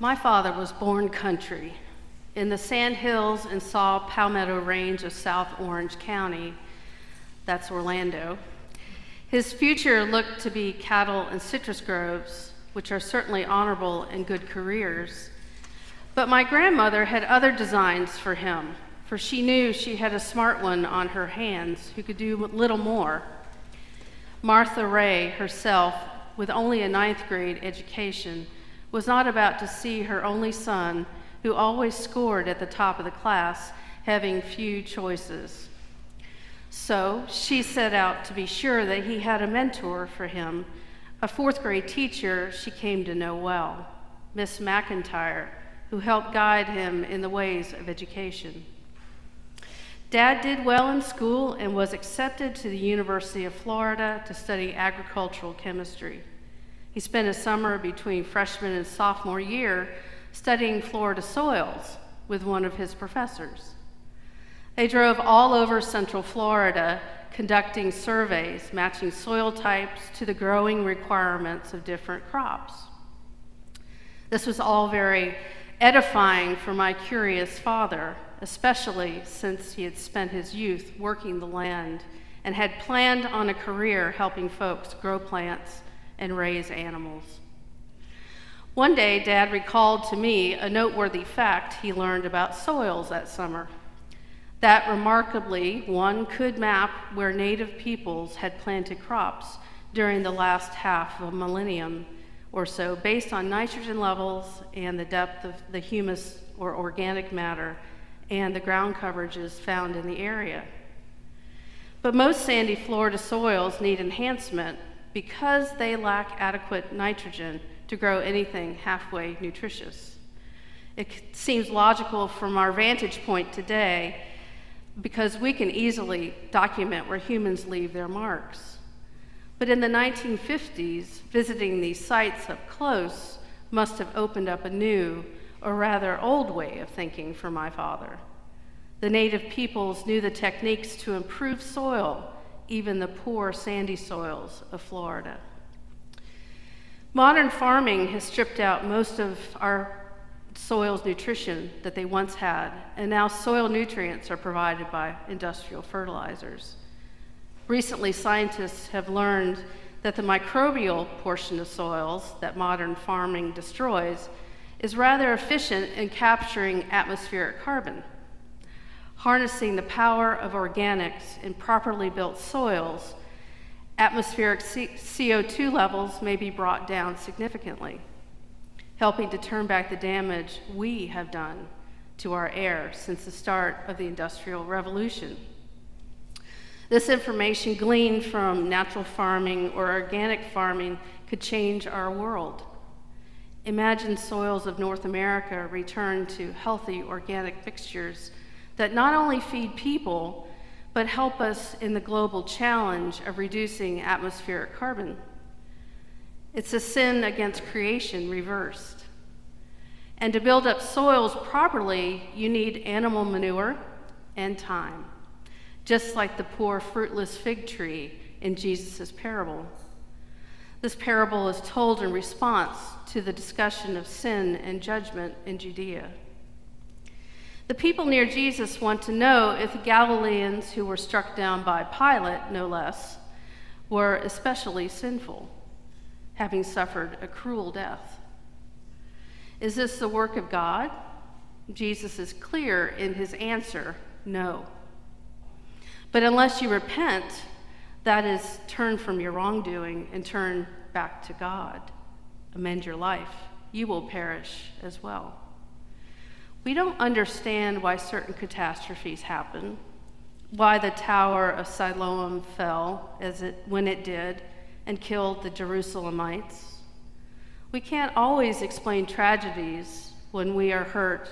My father was born country in the sand hills and saw Palmetto Range of South Orange County. That's Orlando. His future looked to be cattle and citrus groves, which are certainly honorable and good careers. But my grandmother had other designs for him, for she knew she had a smart one on her hands who could do little more. Martha Ray herself, with only a ninth grade education, was not about to see her only son, who always scored at the top of the class, having few choices. So she set out to be sure that he had a mentor for him, a fourth grade teacher she came to know well, Miss McIntyre, who helped guide him in the ways of education. Dad did well in school and was accepted to the University of Florida to study agricultural chemistry. He spent a summer between freshman and sophomore year studying Florida soils with one of his professors. They drove all over Central Florida conducting surveys matching soil types to the growing requirements of different crops. This was all very edifying for my curious father, especially since he had spent his youth working the land and had planned on a career helping folks grow plants and raise animals. One day, Dad recalled to me a noteworthy fact he learned about soils that summer. That remarkably, one could map where native peoples had planted crops during the last half of a millennium or so based on nitrogen levels and the depth of the humus or organic matter and the ground coverages found in the area. But most sandy Florida soils need enhancement because they lack adequate nitrogen to grow anything halfway nutritious. It seems logical from our vantage point today because we can easily document where humans leave their marks. But in the 1950s, visiting these sites up close must have opened up a new, or rather old way of thinking for my father. The native peoples knew the techniques to improve soil even the poor sandy soils of Florida. Modern farming has stripped out most of our soil's nutrition that they once had, and now soil nutrients are provided by industrial fertilizers. Recently, scientists have learned that the microbial portion of soils that modern farming destroys is rather efficient in capturing atmospheric carbon. Harnessing the power of organics in properly built soils, atmospheric CO2 levels may be brought down significantly, helping to turn back the damage we have done to our air since the start of the Industrial Revolution. This information gleaned from natural farming or organic farming could change our world. Imagine soils of North America return to healthy organic mixtures that not only feed people, but help us in the global challenge of reducing atmospheric carbon. It's a sin against creation reversed. And to build up soils properly, you need animal manure and time, just like the poor fruitless fig tree in Jesus' parable. This parable is told in response to the discussion of sin and judgment in Judea. The people near Jesus want to know if the Galileans who were struck down by Pilate, no less, were especially sinful, having suffered a cruel death. Is this the work of God? Jesus is clear in his answer no. But unless you repent, that is, turn from your wrongdoing and turn back to God, amend your life, you will perish as well. We don't understand why certain catastrophes happen, why the Tower of Siloam fell as it, when it did and killed the Jerusalemites. We can't always explain tragedies when we are hurt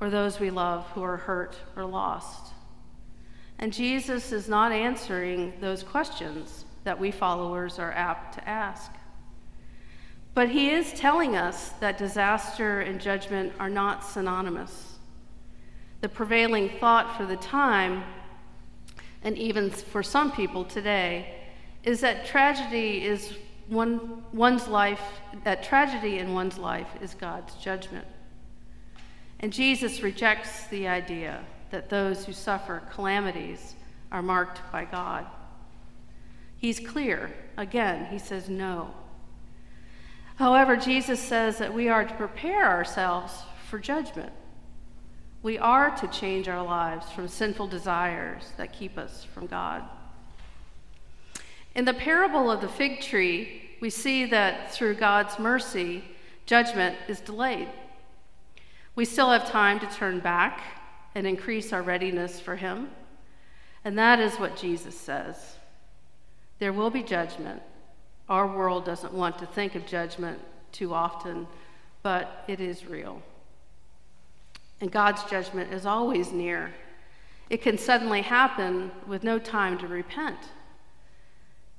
or those we love who are hurt or lost. And Jesus is not answering those questions that we followers are apt to ask. But he is telling us that disaster and judgment are not synonymous. The prevailing thought for the time, and even for some people today, is that tragedy is one, one's life, that tragedy in one's life is God's judgment. And Jesus rejects the idea that those who suffer calamities are marked by God. He's clear. Again, he says no. However, Jesus says that we are to prepare ourselves for judgment. We are to change our lives from sinful desires that keep us from God. In the parable of the fig tree, we see that through God's mercy, judgment is delayed. We still have time to turn back and increase our readiness for Him. And that is what Jesus says. There will be judgment. Our world doesn't want to think of judgment too often, but it is real. And God's judgment is always near. It can suddenly happen with no time to repent.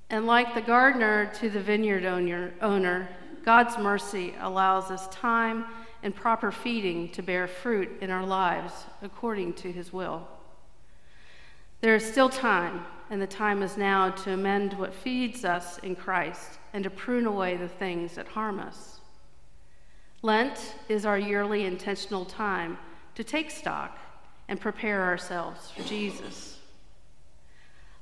And like the gardener to the vineyard owner, God's mercy allows us time and proper feeding to bear fruit in our lives according to his will. There is still time, and the time is now to amend what feeds us in Christ and to prune away the things that harm us. Lent is our yearly intentional time to take stock and prepare ourselves for Jesus.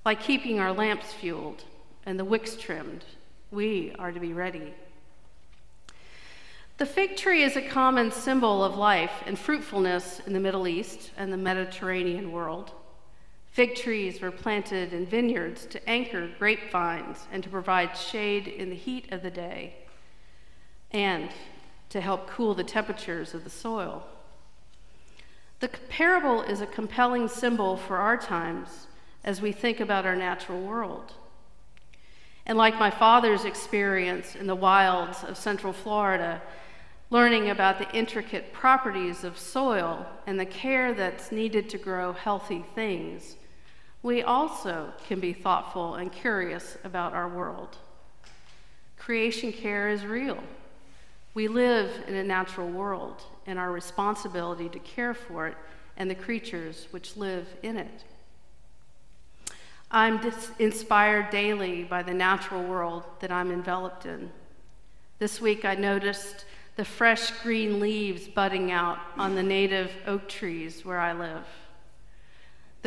By keeping our lamps fueled and the wicks trimmed, we are to be ready. The fig tree is a common symbol of life and fruitfulness in the Middle East and the Mediterranean world. Fig trees were planted in vineyards to anchor grapevines and to provide shade in the heat of the day and to help cool the temperatures of the soil. The parable is a compelling symbol for our times as we think about our natural world. And like my father's experience in the wilds of Central Florida, learning about the intricate properties of soil and the care that's needed to grow healthy things, we also can be thoughtful and curious about our world. Creation care is real. We live in a natural world, and our responsibility to care for it and the creatures which live in it. I'm dis- inspired daily by the natural world that I'm enveloped in. This week I noticed the fresh green leaves budding out on the native oak trees where I live.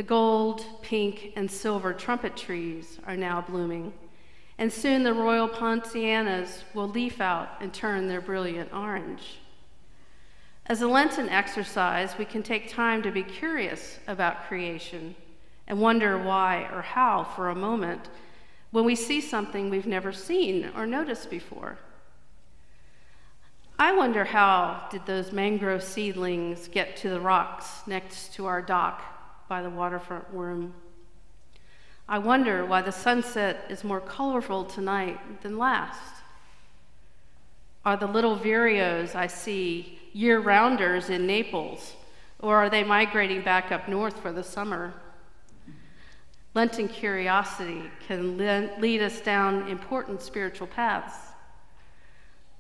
The gold, pink, and silver trumpet trees are now blooming, and soon the royal poincianas will leaf out and turn their brilliant orange. As a Lenten exercise, we can take time to be curious about creation and wonder why or how for a moment when we see something we've never seen or noticed before. I wonder how did those mangrove seedlings get to the rocks next to our dock by the waterfront room? I wonder why the sunset is more colorful tonight than last. Are the little vireos I see year rounders in Naples, or are they migrating back up north for the summer? Lenten curiosity can lead us down important spiritual paths.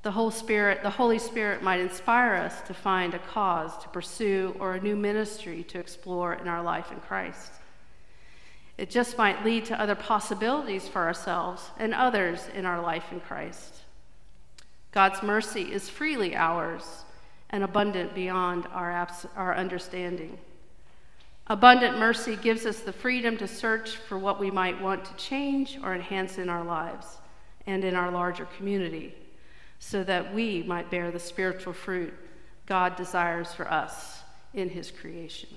The Holy Spirit, the Holy Spirit might inspire us to find a cause to pursue or a new ministry to explore in our life in Christ. It just might lead to other possibilities for ourselves and others in our life in Christ. God's mercy is freely ours and abundant beyond our, abs- our understanding. Abundant mercy gives us the freedom to search for what we might want to change or enhance in our lives and in our larger community so that we might bear the spiritual fruit God desires for us in His creation.